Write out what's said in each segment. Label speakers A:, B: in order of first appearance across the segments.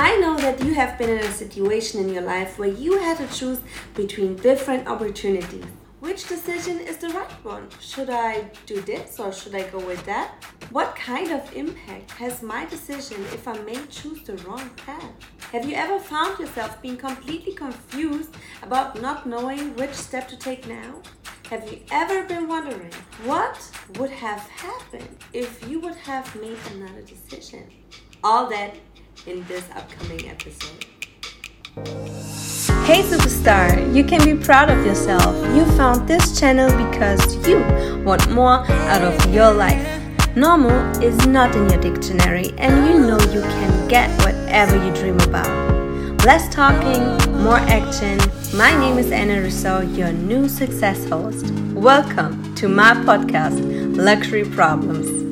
A: I know that you have been in a situation in your life where you had to choose between different opportunities. Which decision is the right one? Should I do this or should I go with that? What kind of impact has my decision if I may choose the wrong path? Have you ever found yourself being completely confused about not knowing which step to take now? Have you ever been wondering what would have happened if you would have made another decision? All that in this upcoming episode. Hey superstar, you can be proud of yourself. You found this channel because you want more out of your life. Normal is not in your dictionary, and you know you can get whatever you dream about. Less talking, more action. My name is Anna Russo, your new success host. Welcome to my podcast, Luxury Problems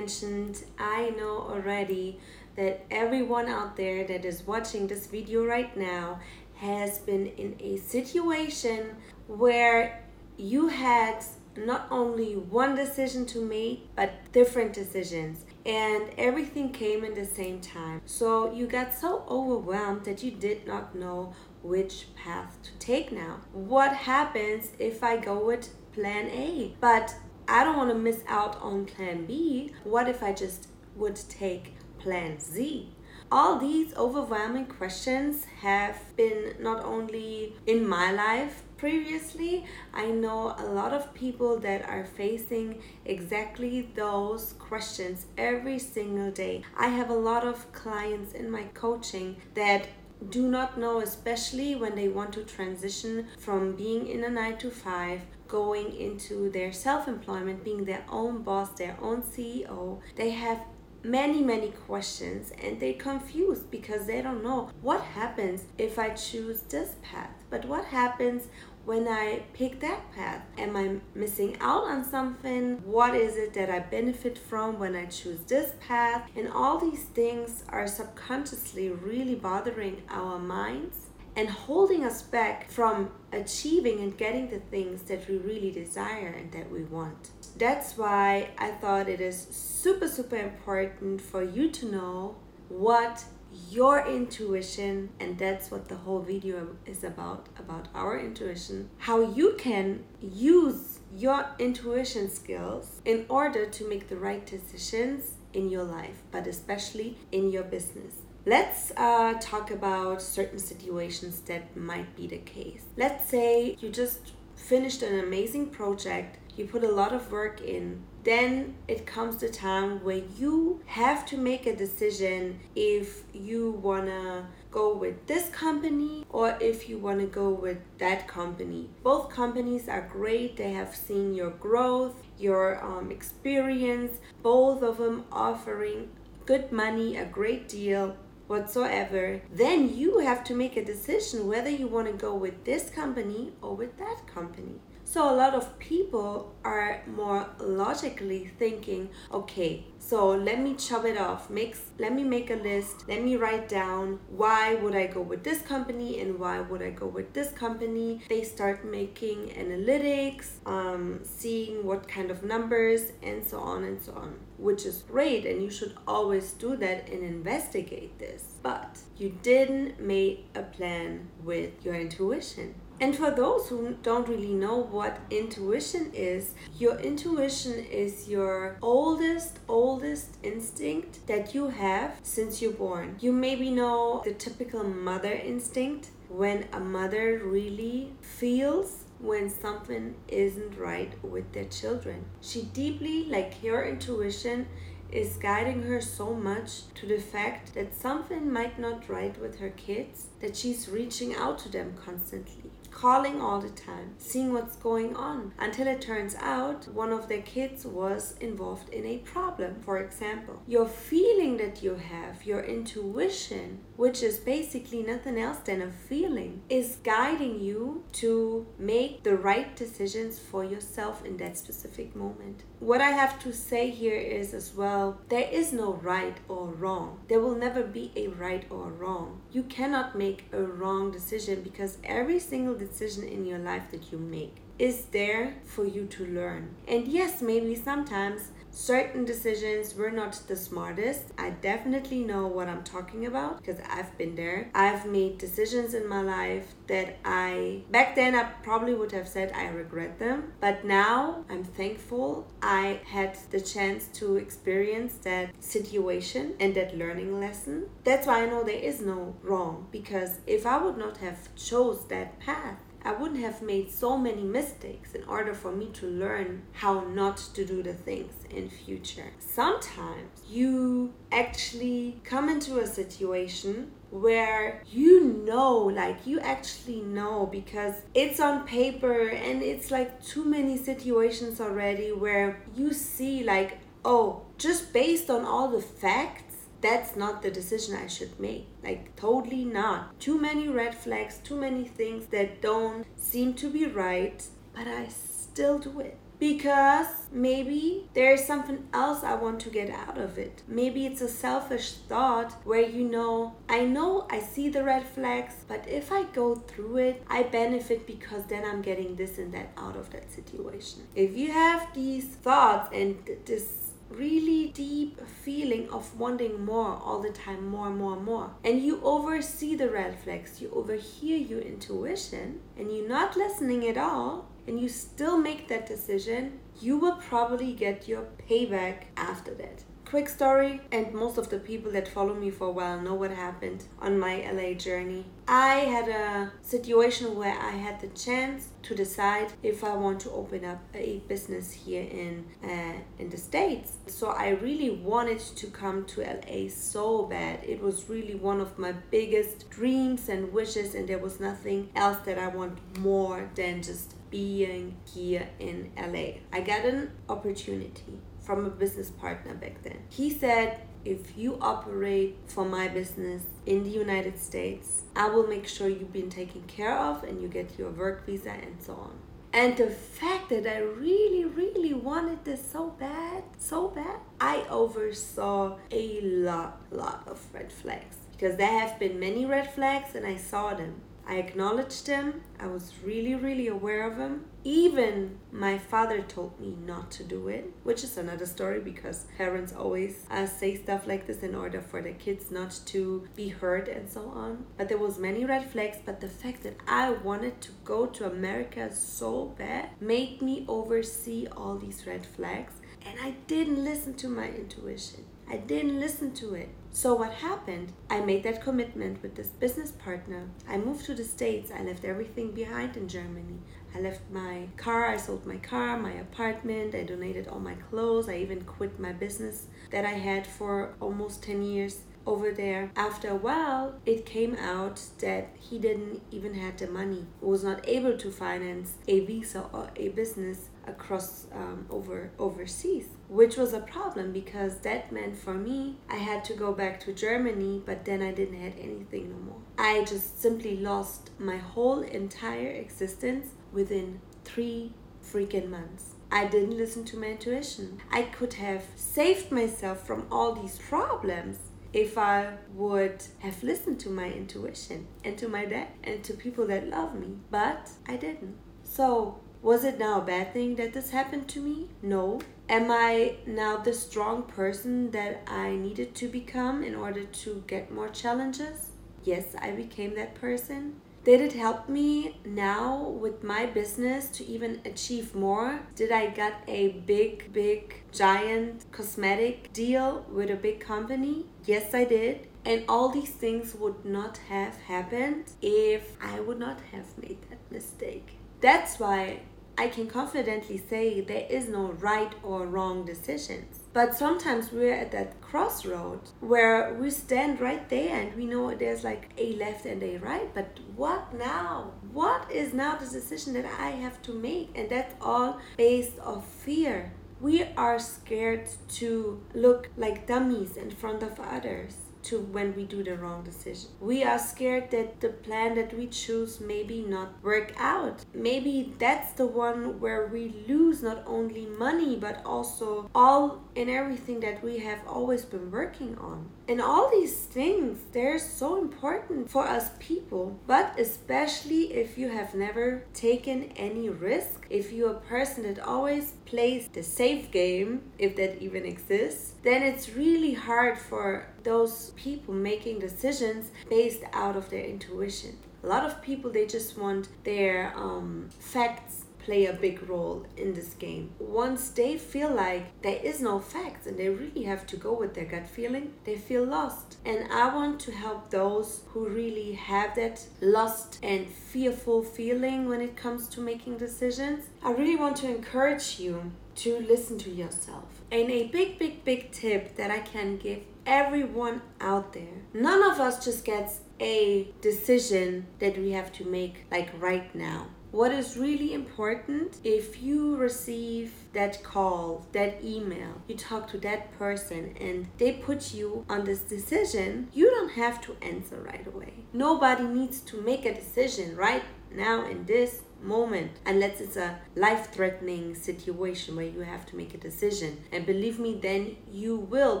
A: mentioned, I know already that everyone out there that is watching this video right now has been in a situation where you had not only one decision to make, but different decisions. And everything came in the same time. So you got so overwhelmed that you did not know which path to take now. What happens if I go with plan A? But I don't want to miss out on plan B. What if I just would take plan Z? All these overwhelming questions have been not only in my life previously, I know a lot of people that are facing exactly those questions every single day. I have a lot of clients in my coaching that do not know, especially when they want to transition from being in a 9 to 5 going into their self employment, being their own boss, their own CEO, they have many, many questions and they're confused because they don't know what happens if I choose this path. But what happens when I pick that path? Am I missing out on something? What is it that I benefit from when I choose this path? And all these things are subconsciously really bothering our minds and holding us back from achieving and getting the things that we really desire and that we want. That's why I thought it is super, super important for you to know what your intuition and that's what the whole video is about about our intuition how you can use your intuition skills in order to make the right decisions in your life but especially in your business Let's uh, talk about certain situations that might be the case. Let's say you just finished an amazing project, you put a lot of work in, then it comes the time where you have to make a decision if you wanna go with this company or if you wanna go with that company. Both companies are great, they have seen your growth, your um, experience, both of them offering good money, a great deal whatsoever, then you have to make a decision whether you want to go with this company or with that company. So a lot of people are more logically thinking, okay, so let me chop it off. Makes let me make a list. Let me write down why would I go with this company and why would I go with this company. They start making analytics, um, seeing what kind of numbers and so on and so on, which is great and you should always do that and investigate this. But you didn't make a plan with your intuition. And for those who don't really know what intuition is, your intuition is your oldest, oldest instinct that you have since you're born. You maybe know the typical mother instinct when a mother really feels when something isn't right with their children. She deeply, like her intuition, is guiding her so much to the fact that something might not right with her kids that she's reaching out to them constantly calling all the time, seeing what's going on, until it turns out one of their kids was involved in a problem. For example, your feeling that you have, your intuition, which is basically nothing else than a feeling, is guiding you to make the right decisions for yourself in that specific moment. What I have to say here is as well there is no right or wrong. There will never be a right or wrong. You cannot make a wrong decision because every single decision in your life that you make is there for you to learn. And yes, maybe sometimes certain decisions were not the smartest. I definitely know what I'm talking about because I've been there. I've made decisions in my life that I, back then, I probably would have said I regret them. But now I'm thankful I had the chance to experience that situation and that learning lesson. That's why I know there is no wrong because if I would not have chose that path, I wouldn't have made so many mistakes in order for me to learn how not to do the things in future. Sometimes you actually come into a situation where you know like you actually know because it's on paper and it's like too many situations already where you see like oh just based on all the facts that's not the decision I should make. Like, totally not. Too many red flags, too many things that don't seem to be right, but I still do it. Because maybe there's something else I want to get out of it. Maybe it's a selfish thought where you know, I know I see the red flags, but if I go through it, I benefit because then I'm getting this and that out of that situation. If you have these thoughts and this really deep feeling of wanting more all the time, more, more, more. And you oversee the red flags, you overhear your intuition, and you're not listening at all, and you still make that decision, you will probably get your payback after that quick story, and most of the people that follow me for a while know what happened on my LA journey. I had a situation where I had the chance to decide if I want to open up a business here in uh, in the states. So I really wanted to come to LA so bad. It was really one of my biggest dreams and wishes, and there was nothing else that I want more than just being here in LA. I got an opportunity from a business partner back then. He said, if you operate for my business in the United States, I will make sure you've been taken care of and you get your work visa and so on. And the fact that I really, really wanted this so bad, so bad, I oversaw a lot, lot of red flags. Because there have been many red flags and I saw them. I acknowledged them. I was really, really aware of them. Even my father told me not to do it, which is another story because parents always uh, say stuff like this in order for their kids not to be hurt and so on. But there was many red flags. But the fact that I wanted to go to America so bad made me oversee all these red flags, and I didn't listen to my intuition. I didn't listen to it. So, what happened? I made that commitment with this business partner. I moved to the States. I left everything behind in Germany. I left my car, I sold my car, my apartment, I donated all my clothes. I even quit my business that I had for almost 10 years over there. After a while, it came out that he didn't even have the money, was not able to finance a visa or a business across um, over overseas which was a problem because that meant for me i had to go back to germany but then i didn't have anything no more i just simply lost my whole entire existence within three freaking months I didn't listen to my intuition. I could have saved myself from all these problems if I would have listened to my intuition and to my dad and to people that love me, but I didn't. So was it now a bad thing that this happened to me? No. Am I now the strong person that I needed to become in order to get more challenges? Yes, I became that person. Did it help me now with my business to even achieve more? Did I get a big, big, giant cosmetic deal with a big company? Yes, I did. And all these things would not have happened if I would not have made that mistake. That's why I can confidently say there is no right or wrong decisions. But sometimes we're at that crossroad where we stand right there and we know there's like a left and a right. But what now? What is now the decision that I have to make? And that's all based off fear. We are scared to look like dummies in front of others to when we do the wrong decision. We are scared that the plan that we choose maybe not work out. Maybe that's the one where we lose not only money but also all and everything that we have always been working on. And all these things, they're so important for us people, but especially if you have never taken any risk, if you're a person that always plays the safe game, if that even exists, then it's really hard for those people making decisions based out of their intuition. A lot of people, they just want their um, facts play a big role in this game. Once they feel like there is no facts and they really have to go with their gut feeling, they feel lost. And I want to help those who really have that lost and fearful feeling when it comes to making decisions. I really want to encourage you to listen to yourself. And a big, big, big tip that I can give everyone out there none of us just gets a decision that we have to make like right now what is really important if you receive that call, that email, you talk to that person and they put you on this decision, you don't have to answer right away. Nobody needs to make a decision right now in this moment unless it's a life threatening situation where you have to make a decision and believe me then you will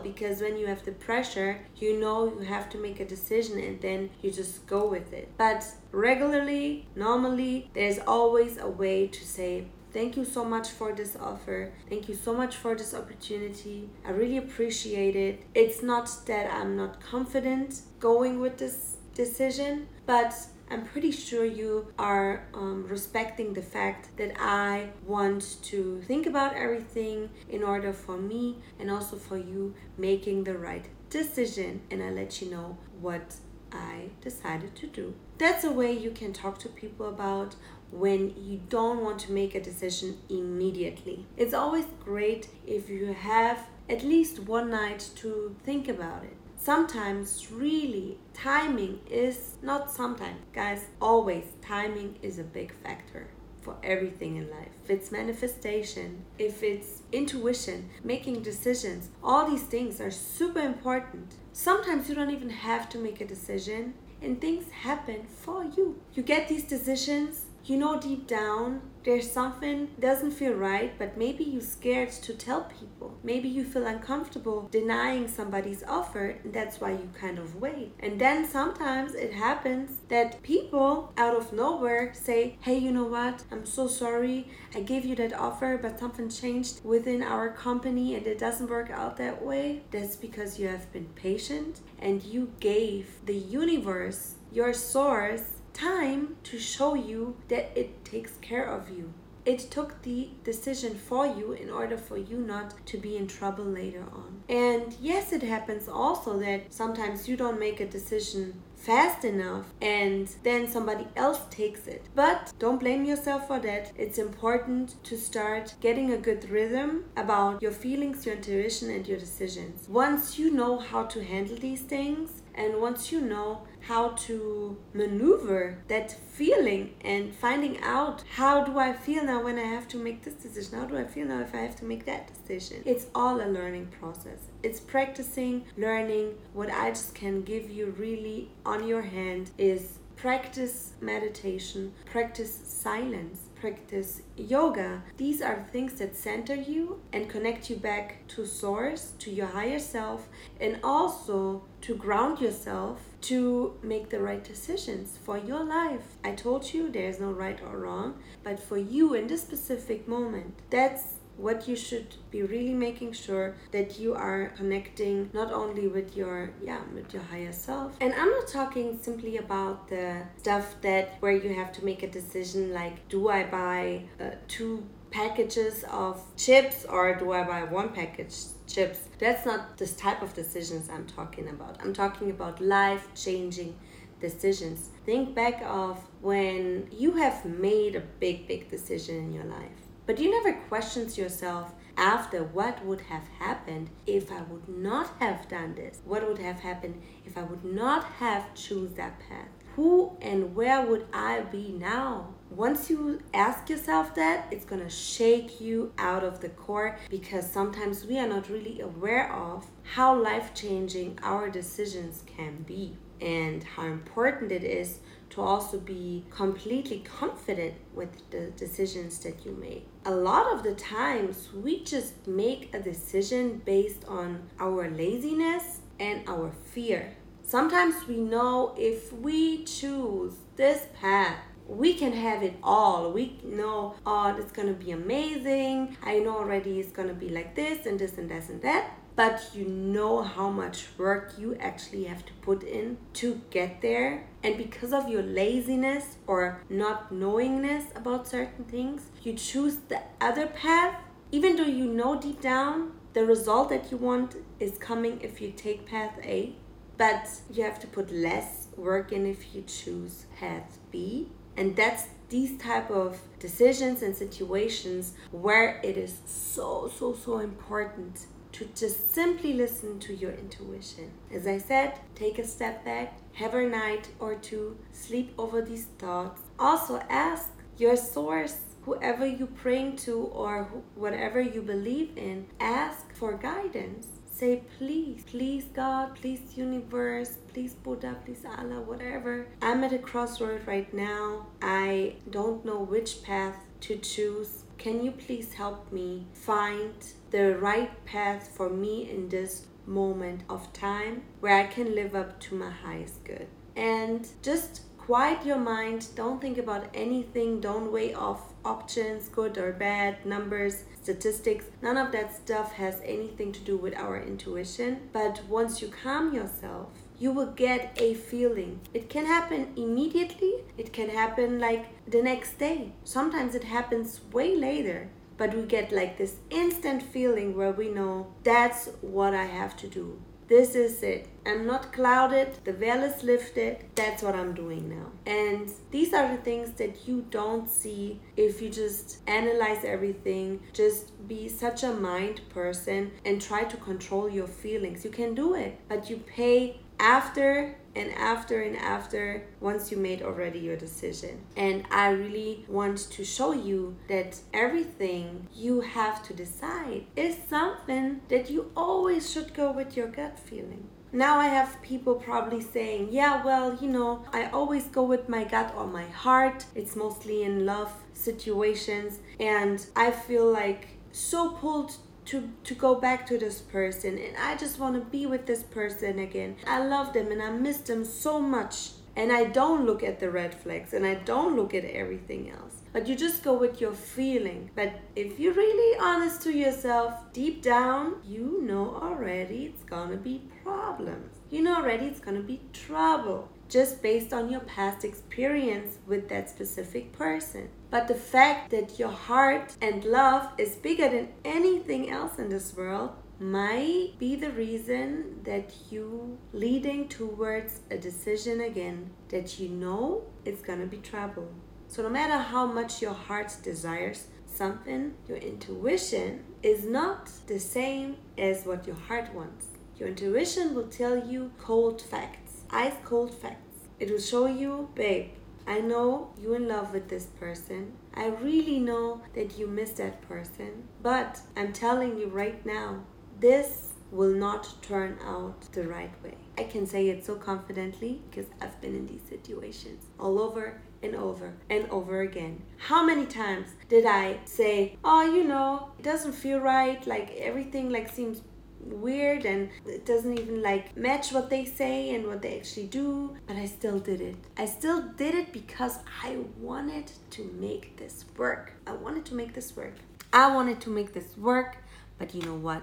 A: because when you have the pressure you know you have to make a decision and then you just go with it but regularly normally there's always a way to say Thank you so much for this offer. Thank you so much for this opportunity. I really appreciate it. It's not that I'm not confident going with this decision, but I'm pretty sure you are um, respecting the fact that I want to think about everything in order for me and also for you making the right decision. And I let you know what I decided to do. That's a way you can talk to people about when you don't want to make a decision immediately. It's always great if you have at least one night to think about it sometimes really timing is not sometimes guys always timing is a big factor for everything in life. If it's manifestation, if it's intuition, making decisions, all these things are super important. Sometimes you don't even have to make a decision and things happen for you. You get these decisions you know deep down there's something doesn't feel right but maybe you're scared to tell people. Maybe you feel uncomfortable denying somebody's offer and that's why you kind of wait. And then sometimes it happens that people out of nowhere say hey you know what? I'm so sorry. I gave you that offer but something changed within our company and it doesn't work out that way. That's because you have been patient and you gave the universe your source time to show you that it takes care of you. It took the decision for you in order for you not to be in trouble later on. And yes, it happens also that sometimes you don't make a decision fast enough and then somebody else takes it. But don't blame yourself for that. It's important to start getting a good rhythm about your feelings, your intuition, and your decisions. Once you know how to handle these things, and once you know how to maneuver that feeling and finding out how do I feel now when I have to make this decision? How do I feel now if I have to make that decision? It's all a learning process. It's practicing, learning. What I just can give you really on your hand is practice meditation, practice silence, practice yoga. These are things that center you and connect you back to source, to your higher self, and also to ground yourself to make the right decisions for your life. I told you there's no right or wrong, but for you in this specific moment, that's what you should be really making sure that you are connecting not only with your yeah with your higher self. And i'm not talking simply about the stuff that where you have to make a decision like do i buy uh, two packages of chips or do i buy one package chips? That's not this type of decisions i'm talking about. I'm talking about life changing decisions. Think back of when you have made a big big decision in your life but you never questions yourself after what would have happened if I would not have done this? What would have happened if I would not have choose that path? who and where would I be now? Once you ask yourself that, it's gonna shake you out of the core because sometimes we are not really aware of how life changing our decisions can be and how important it is to also be completely confident with the decisions that you make. A lot of the times, we just make a decision based on our laziness and our fear. Sometimes we know if we choose this path, we can have it all. We know, oh, it's gonna be amazing. I know already it's gonna be like this and this and this and that. But you know how much work you actually have to put in to get there. And because of your laziness or not knowingness about certain things, you choose the other path, even though you know deep down the result that you want is coming if you take path A. But you have to put less work in if you choose path B and that's these type of decisions and situations where it is so so so important to just simply listen to your intuition. As i said take a step back have a night or two sleep over these thoughts. Also ask your source whoever you praying to or whatever you believe in ask for guidance say please please god please universe please buddha please allah whatever. I'm at a crossroad right now. I don't know which path to choose. Can you please help me find the right path for me in this moment of time where i can live up to my highest good? And just quiet your mind don't think about anything don't weigh off options good or bad numbers statistics. None of that stuff has anything to do with our intuition. But once you calm yourself, you will get a feeling. It can happen immediately, it can happen like the next day. Sometimes it happens way later. But we get like this instant feeling where we know that's what I have to do. This is it. I'm not clouded. The veil is lifted. That's what I'm doing now. And these are the things that you don't see if you just analyze everything, just be such a mind person and try to control your feelings. You can do it, but you pay after and after and after once you made already your decision. And I really want to show you that everything you have to decide is something that you always should go with your gut feeling. Now I have people probably saying, yeah, well, you know, I always go with my gut or my heart. It's mostly in love situations. And I feel like so pulled to to go back to this person and I just want to be with this person again. I love them and I miss them so much. And I don't look at the red flags and I don't look at everything else. But you just go with your feeling. But if you're really honest to yourself, deep down, you know already it's gonna be problems. You know already it's gonna be trouble just based on your past experience with that specific person. But the fact that your heart and love is bigger than anything else in this world might be the reason that you leading towards a decision again that you know it's gonna be trouble. So no matter how much your heart desires something, your intuition is not the same as what your heart wants. Your intuition will tell you cold facts ice cold facts. It will show you, babe, I know you're in love with this person. I really know that you miss that person. But I'm telling you right now, this will not turn out the right way. I can say it so confidently because I've been in these situations all over and over and over again. How many times did I say, "Oh, you know, it doesn't feel right, like everything like seems weird and it doesn't even like match what they say and what they actually do but i still did it. I still did it because i wanted to make this work. I wanted to make this work. I wanted to make this work but you know what?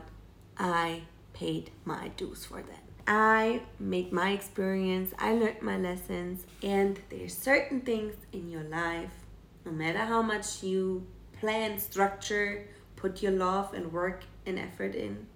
A: I paid my dues for that. I made my experience, I learned my lessons, and there's certain things in your life, no matter how much you plan, structure, put your love and work and effort in,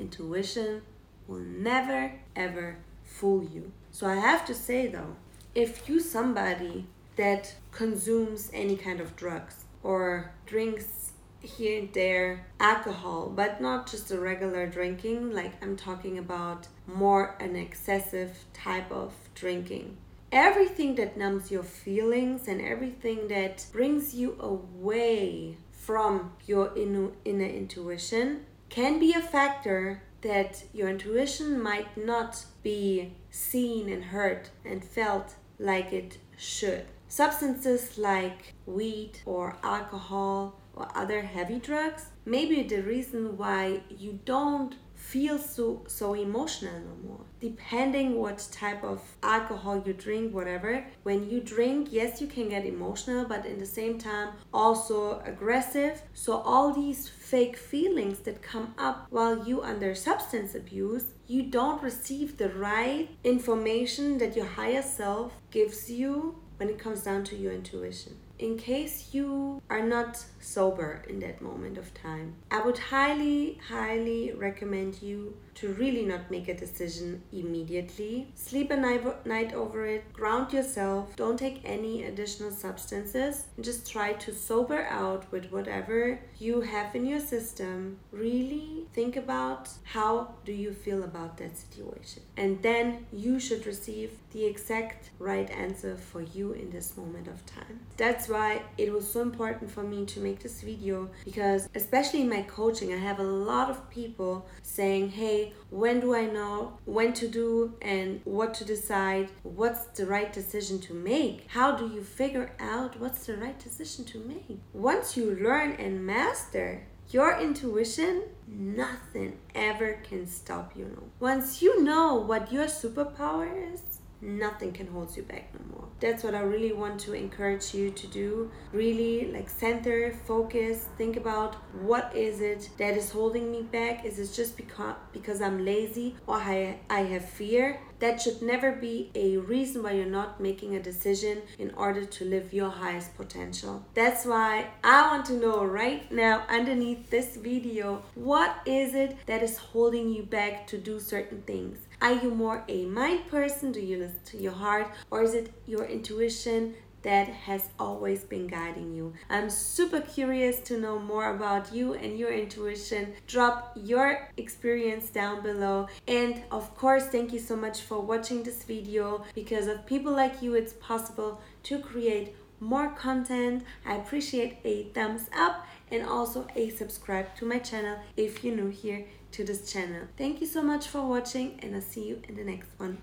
A: intuition will never ever fool you. So I have to say though, if you somebody that consumes any kind of drugs or drinks here and there alcohol, but not just a regular drinking, like I'm talking about more an excessive type of drinking. everything that numbs your feelings and everything that brings you away from your inner, inner intuition can be a factor that your intuition might not be seen and heard and felt like it should. Substances like weed or alcohol or other heavy drugs may be the reason why you don't feel so so emotional no more depending what type of alcohol you drink whatever. When you drink yes you can get emotional but in the same time also aggressive. So all these fake feelings that come up while you under substance abuse you don't receive the right information that your higher self gives you when it comes down to your intuition in case you are not sober in that moment of time, I would highly, highly recommend you to really not make a decision immediately. Sleep a night, over it, ground yourself, don't take any additional substances, and just try to sober out with whatever you have in your system. Really think about how do you feel about that situation. And then you should receive the exact right answer for you in this moment of time. That's why it was so important for me to make this video because especially in my coaching I have a lot of people saying hey when do I know when to do and what to decide what's the right decision to make how do you figure out what's the right decision to make once you learn and master your intuition, nothing ever can stop you. Know. Once you know what your superpower is, nothing can hold you back no more. That's what i really want to encourage you to do. Really like center focus think about what is it that is holding me back? Is it just because because i'm lazy or i i have fear that should never be a reason why you're not making a decision in order to live your highest potential. That's why I want to know right now underneath this video what is it that is holding you back to do certain things? Are you more a mind person? Do you listen to your heart? Or is it your intuition that has always been guiding you. I'm super curious to know more about you and your intuition. Drop your experience down below. And of course, thank you so much for watching this video. Because of people like you, it's possible to create more content. I appreciate a thumbs up and also a subscribe to my channel if you're new here to this channel. Thank you so much for watching and I'll see you in the next one.